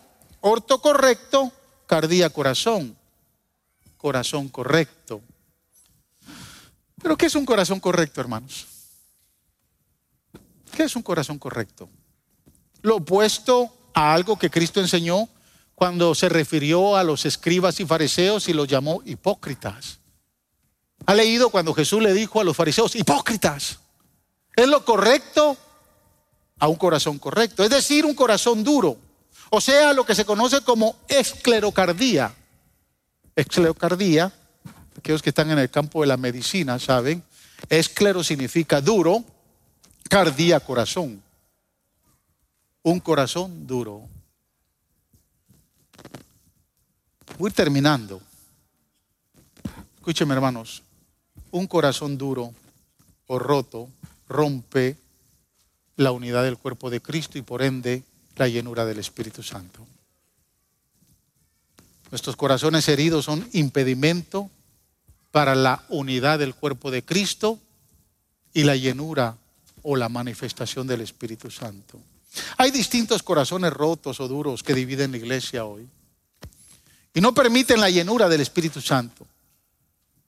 Orto correcto, cardía corazón corazón correcto. Pero ¿qué es un corazón correcto, hermanos? ¿Qué es un corazón correcto? Lo opuesto a algo que Cristo enseñó cuando se refirió a los escribas y fariseos y los llamó hipócritas. ¿Ha leído cuando Jesús le dijo a los fariseos, hipócritas? Es lo correcto a un corazón correcto, es decir, un corazón duro, o sea, lo que se conoce como esclerocardía. Esclerocardía, aquellos que están en el campo de la medicina saben, esclero significa duro, cardía corazón. un corazón duro. Voy terminando. Escúcheme, hermanos. Un corazón duro o roto rompe la unidad del cuerpo de Cristo y por ende la llenura del Espíritu Santo. Nuestros corazones heridos son impedimento para la unidad del cuerpo de Cristo y la llenura o la manifestación del Espíritu Santo. Hay distintos corazones rotos o duros que dividen la iglesia hoy y no permiten la llenura del Espíritu Santo,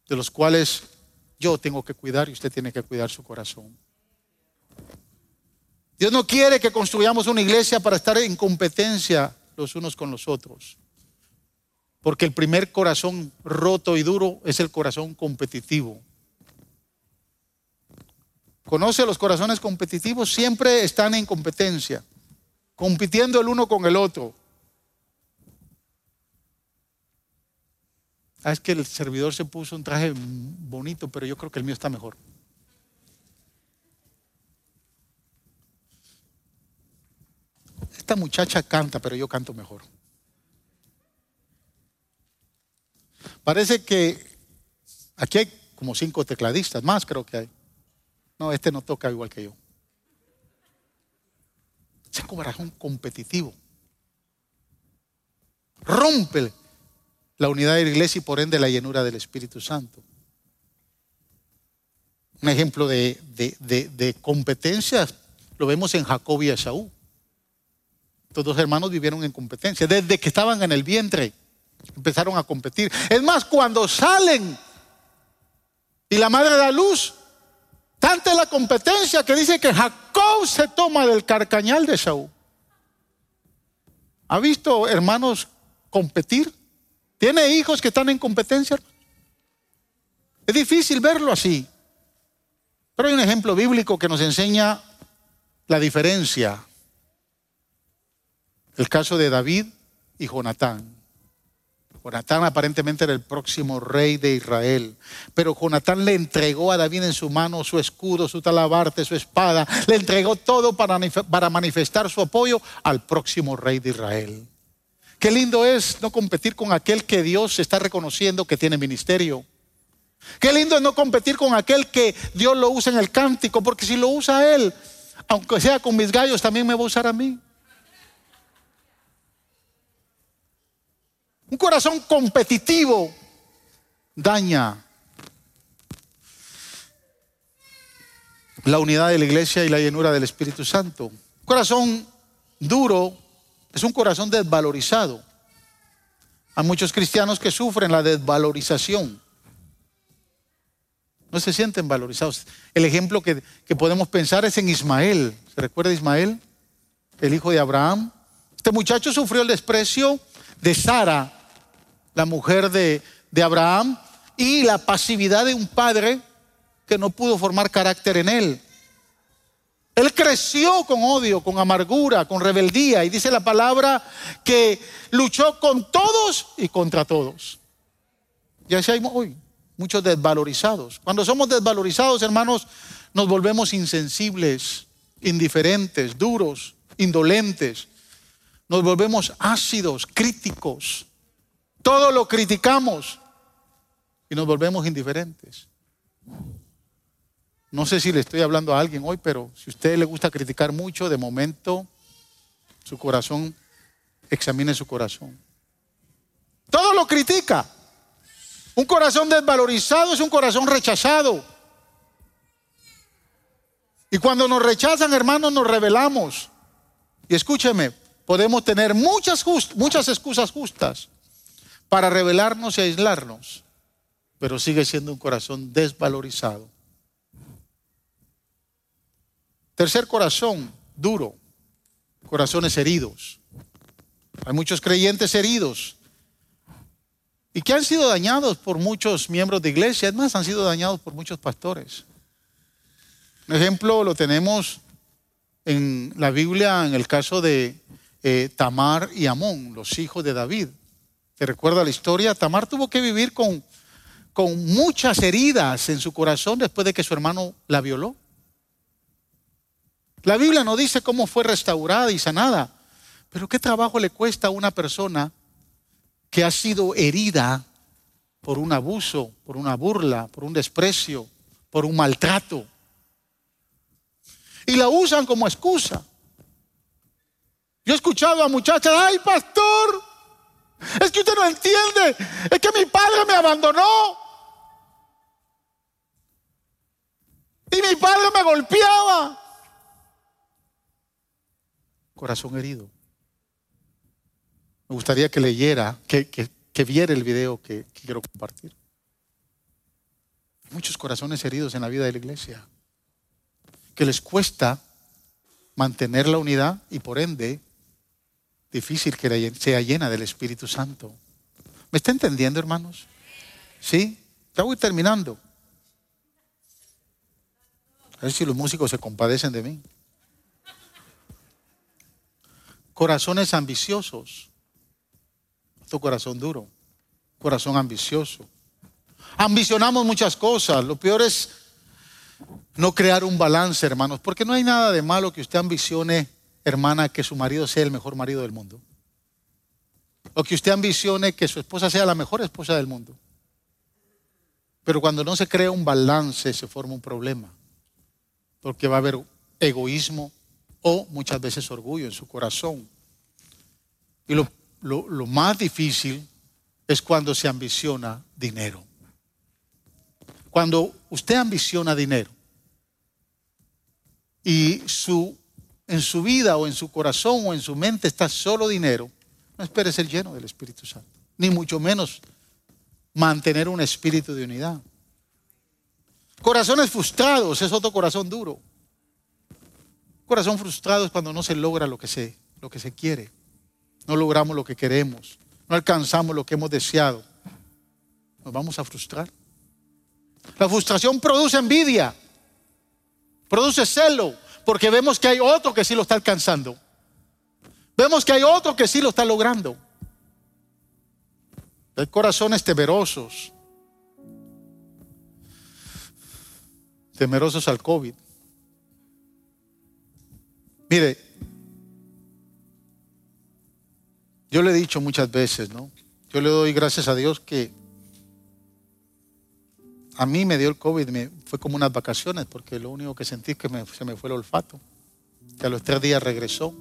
de los cuales yo tengo que cuidar y usted tiene que cuidar su corazón. Dios no quiere que construyamos una iglesia para estar en competencia los unos con los otros. Porque el primer corazón roto y duro es el corazón competitivo. ¿Conoce los corazones competitivos? Siempre están en competencia, compitiendo el uno con el otro. Ah, es que el servidor se puso un traje bonito, pero yo creo que el mío está mejor. Esta muchacha canta, pero yo canto mejor. Parece que aquí hay como cinco tecladistas, más creo que hay. No, este no toca igual que yo. Es un corazón competitivo. Rompe la unidad de la iglesia y por ende la llenura del Espíritu Santo. Un ejemplo de, de, competencia lo vemos en Jacob y Esaú. Estos dos hermanos vivieron en competencia. Desde que estaban en el vientre empezaron a competir. Es más, cuando salen y la madre da luz, tanta la competencia que dice que Jacob se toma del carcañal de Esaú. ¿Ha visto hermanos competir? ¿Tiene hijos que están en competencia? Es difícil verlo así. Pero hay un ejemplo bíblico que nos enseña la diferencia el caso de David y Jonatán. Jonatán aparentemente era el próximo rey de Israel, pero Jonatán le entregó a David en su mano su escudo, su talabarte, su espada, le entregó todo para, para manifestar su apoyo al próximo rey de Israel. Qué lindo es no competir con aquel que Dios está reconociendo que tiene ministerio. Qué lindo es no competir con aquel que Dios lo usa en el cántico, porque si lo usa él, aunque sea con mis gallos, también me va a usar a mí. Un corazón competitivo daña la unidad de la iglesia y la llenura del Espíritu Santo. Un corazón duro es un corazón desvalorizado. Hay muchos cristianos que sufren la desvalorización. No se sienten valorizados. El ejemplo que, que podemos pensar es en Ismael. ¿Se recuerda Ismael? El hijo de Abraham. Este muchacho sufrió el desprecio de Sara, la mujer de, Abraham, y la pasividad de un padre que no pudo formar carácter en él. Él creció con odio, con amargura, con rebeldía. Y dice la palabra que luchó con todos y contra todos. Y así hay hoy muchos desvalorizados. Cuando somos desvalorizados, hermanos, nos volvemos insensibles, indiferentes, duros, indolentes. Nos volvemos ácidos, críticos. Todo lo criticamos y nos volvemos indiferentes. No sé si le estoy hablando a alguien hoy, pero si a usted le gusta criticar mucho, de momento su corazón, examine su corazón. Todo lo critica. Un corazón desvalorizado es un corazón rechazado. Y cuando nos rechazan, hermanos, nos rebelamos. Y escúcheme, podemos tener muchas, muchas excusas justas para revelarnos y aislarnos, pero sigue siendo un corazón desvalorizado. Tercer corazón, duro, corazones heridos. Hay muchos creyentes heridos y que han sido dañados por muchos miembros de iglesia, además han sido dañados por muchos pastores. Un ejemplo lo tenemos en la Biblia en el caso de eh, Tamar y Amón, los hijos de David. ¿Te recuerda la historia? Tamar tuvo que vivir con, con muchas heridas en su corazón después de que su hermano la violó. La Biblia no dice cómo fue restaurada y sanada, pero qué trabajo le cuesta a una persona que ha sido herida por un abuso, por una burla, por un desprecio, por un maltrato. Y la usan como excusa. Yo he escuchado a muchachas, ay pastor, es que usted no entiende, es que mi padre me abandonó. Y mi padre me golpeaba. Corazón herido. Me gustaría que leyera, que, que, viera el video que, que quiero compartir. Hay muchos corazones heridos en la vida de la iglesia que les cuesta mantener la unidad y por ende difícil que sea llena del Espíritu Santo. ¿Me está entendiendo, hermanos? ¿Sí? Ya voy terminando. A ver si los músicos se compadecen de mí. Corazones ambiciosos. Tu corazón duro. Corazón ambicioso. Ambicionamos muchas cosas. Lo peor es no crear un balance, hermanos. Porque no hay nada de malo que usted ambicione, hermana, que su marido sea el mejor marido del mundo. O que usted ambicione que su esposa sea la mejor esposa del mundo. Pero cuando no se crea un balance se forma un problema porque va a haber egoísmo o muchas veces orgullo en su corazón. Y lo, más difícil es cuando se ambiciona dinero. Cuando usted ambiciona dinero y su, en su vida o en su corazón o en su mente está solo dinero, no espere ser lleno del Espíritu Santo, ni mucho menos mantener un espíritu de unidad. Corazones frustrados es otro corazón duro. Corazón frustrado es cuando no se logra lo que se, lo que se quiere. No logramos lo que queremos. No alcanzamos lo que hemos deseado. Nos vamos a frustrar. La frustración produce envidia. Produce celo. Porque vemos que hay otro que sí lo está alcanzando. Vemos que hay otro que sí lo está logrando. Hay corazones temerosos temerosos al COVID. Mire, yo le he dicho muchas veces, ¿no? Yo le doy gracias a Dios que a mí me dio el COVID, me, fue como unas vacaciones, porque lo único que sentí es que se me fue el olfato, que a los tres días regresó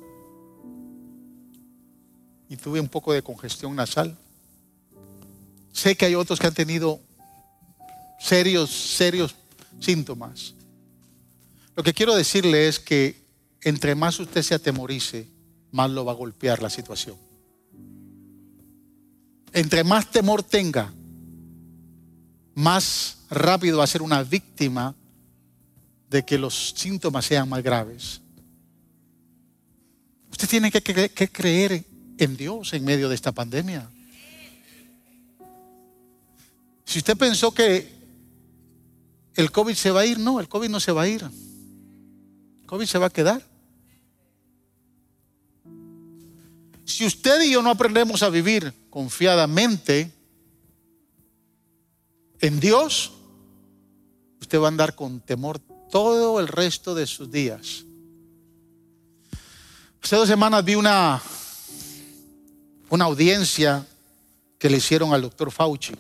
y tuve un poco de congestión nasal. Sé que hay otros que han tenido serios, serios síntomas. Lo que quiero decirle es que entre más usted se atemorice, más lo va a golpear la situación. Entre más temor tenga, más rápido a ser una víctima de que los síntomas sean más graves. Usted tiene que, que creer en Dios en medio de esta pandemia. Si usted pensó que el COVID se va a ir. No, el COVID no se va a ir. El COVID se va a quedar. Si usted y yo no aprendemos a vivir confiadamente en Dios, usted va a andar con temor todo el resto de sus días. Hace dos semanas vi una, una audiencia que le hicieron al doctor Fauci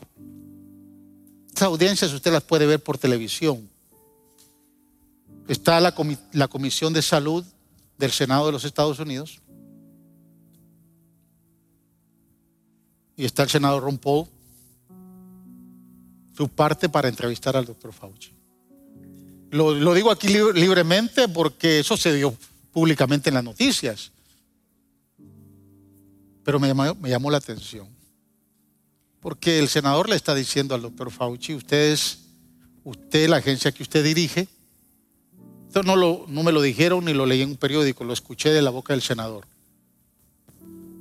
audiencias usted las puede ver por televisión. Está la, la Comisión de Salud del Senado de los Estados Unidos. Y está el senador Ron. Su parte para entrevistar al doctor Fauci. Lo, digo aquí libremente porque eso se dio públicamente en las noticias. Pero me llamó la atención. Porque el senador le está diciendo al doctor Fauci, usted es, usted, la agencia que usted dirige, esto no me lo dijeron ni lo leí en un periódico, lo escuché de la boca del senador.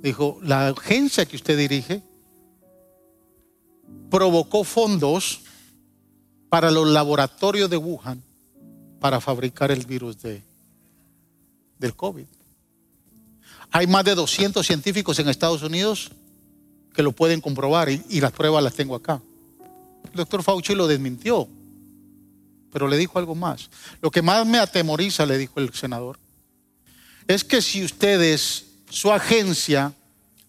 Dijo, la agencia que usted dirige provocó fondos para los laboratorios de Wuhan para fabricar el virus de, del COVID. Hay más de 200 científicos en Estados Unidos que lo pueden comprobar y, las pruebas las tengo acá. El doctor Fauci lo desmintió, pero le dijo algo más. Lo que más me atemoriza, le dijo el senador, es que si ustedes, su agencia,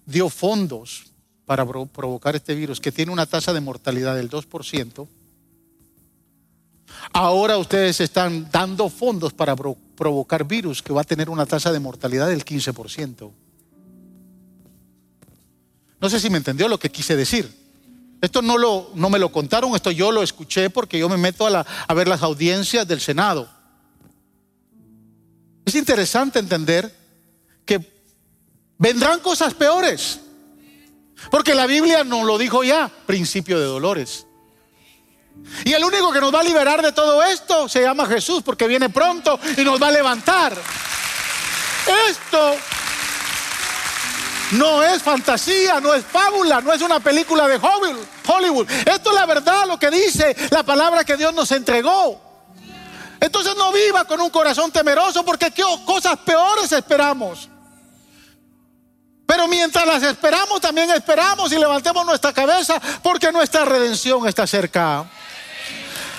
dio fondos para provocar este virus, que tiene una tasa de mortalidad del 2%, ahora ustedes están dando fondos para provocar virus que va a tener una tasa de mortalidad del 15%. No sé si me entendió lo que quise decir. Esto no, lo, no me lo contaron, esto yo lo escuché porque yo me meto a, a ver las audiencias del Senado. Es interesante entender que vendrán cosas peores. Porque la Biblia nos lo dijo ya, principio de dolores. Y el único que nos va a liberar de todo esto se llama Jesús, porque viene pronto y nos va a levantar. Esto no es fantasía, no es fábula, no es una película de Hollywood. Esto es la verdad, lo que dice la palabra que Dios nos entregó. Entonces no viva con un corazón temeroso porque ¿qué cosas peores esperamos. Pero mientras las esperamos, también esperamos y levantemos nuestra cabeza porque nuestra redención está cerca.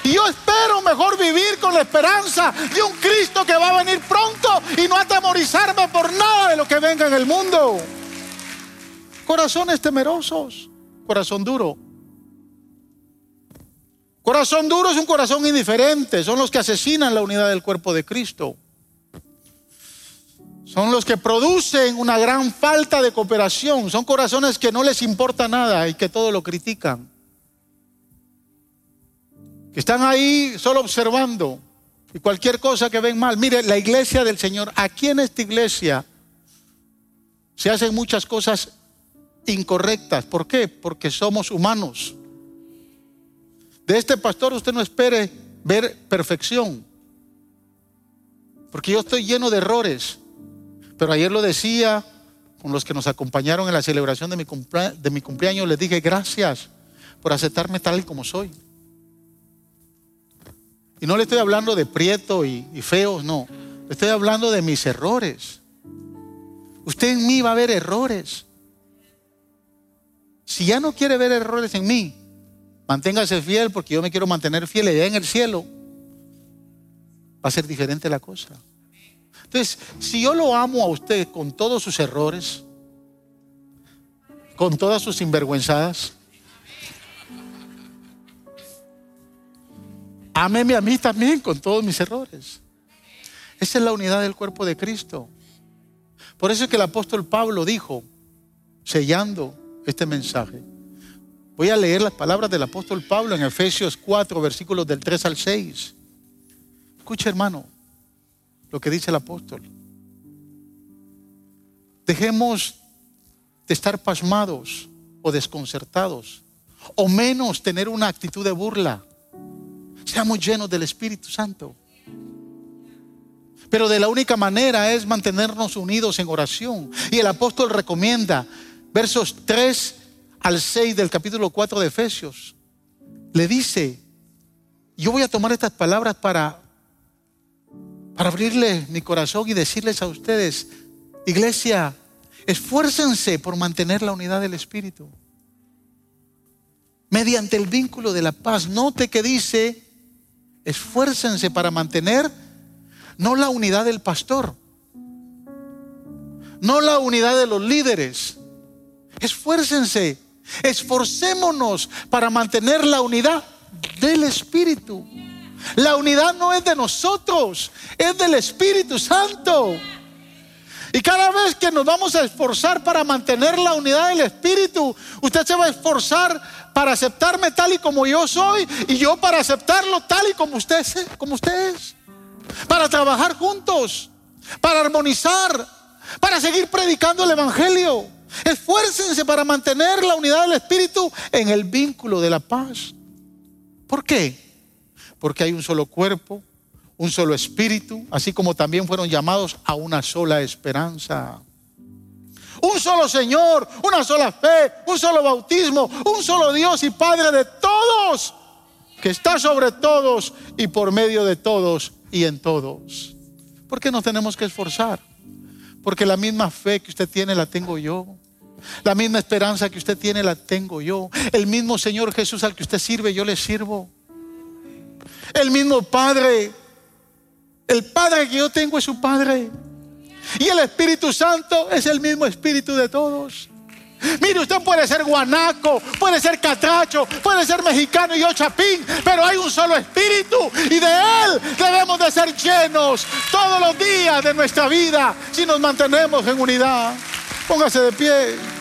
Y yo espero mejor vivir con la esperanza de un Cristo que va a venir pronto y no atemorizarme por nada de lo que venga en el mundo. Corazones temerosos, corazón duro. Corazón duro es un corazón indiferente, son los que asesinan la unidad del cuerpo de Cristo. Son los que producen una gran falta de cooperación, son corazones que no les importa nada y que todo lo critican. Que están ahí solo observando y cualquier cosa que ven mal. Mire, la iglesia del Señor, aquí en esta iglesia se hacen muchas cosas incorrectas. ¿Por qué? Porque somos humanos. De este pastor usted no espere ver perfección. Porque yo estoy lleno de errores. Pero ayer lo decía con los que nos acompañaron en la celebración de mi, de mi cumpleaños. Les dije gracias por aceptarme tal y como soy. Y no le estoy hablando de prieto y, y feos, no. Le estoy hablando de mis errores. Usted en mí va a ver errores. Si ya no quiere ver errores en mí, manténgase fiel porque yo me quiero mantener fiel allá en el cielo. Va a ser diferente la cosa. Entonces, si yo lo amo a usted con todos sus errores, con todas sus sinvergüenzadas, ámeme a mí también con todos mis errores. Esa es la unidad del cuerpo de Cristo. Por eso es que el apóstol Pablo dijo, sellando este mensaje. Voy a leer las palabras del apóstol Pablo en Efesios 4, versículos del 3 al 6. Escucha, hermano, lo que dice el apóstol. Dejemos de estar pasmados o desconcertados, o menos tener una actitud de burla. Seamos llenos del Espíritu Santo. Pero de la única manera es mantenernos unidos en oración. Y el apóstol recomienda versos 3 al 6 del capítulo 4 de Efesios, le dice, yo voy a tomar estas palabras para, para abrirle mi corazón y decirles a ustedes, iglesia, esfuércense por mantener la unidad del Espíritu. Mediante el vínculo de la paz. Note que dice, esfuércense para mantener no la unidad del pastor, no la unidad de los líderes, Esfuércense, esforcémonos para mantener la unidad del Espíritu. La unidad no es de nosotros, es del Espíritu Santo. Y cada vez que nos vamos a esforzar para mantener la unidad del Espíritu, usted se va a esforzar para aceptarme tal y como yo soy y yo para aceptarlo tal y como usted, como es. Para trabajar juntos, para armonizar, para seguir predicando el Evangelio. Esfuércense para mantener la unidad del Espíritu en el vínculo de la paz. ¿Por qué? Porque hay un solo cuerpo, un solo espíritu, así como también fueron llamados a una sola esperanza. Un solo Señor, una sola fe, un solo bautismo, un solo Dios y Padre de todos, que está sobre todos y por medio de todos y en todos. ¿Por qué nos tenemos que esforzar? Porque la misma fe que usted tiene la tengo yo. La misma esperanza que usted tiene la tengo yo. El mismo Señor Jesús al que usted sirve, yo le sirvo. El mismo Padre. El Padre que yo tengo es su Padre. Y el Espíritu Santo es el mismo Espíritu de todos. Mire, usted puede ser guanaco, puede ser catracho, puede ser mexicano y ochapín, pero hay un solo espíritu y de él debemos de ser llenos todos los días de nuestra vida si nos mantenemos en unidad. Póngase de pie.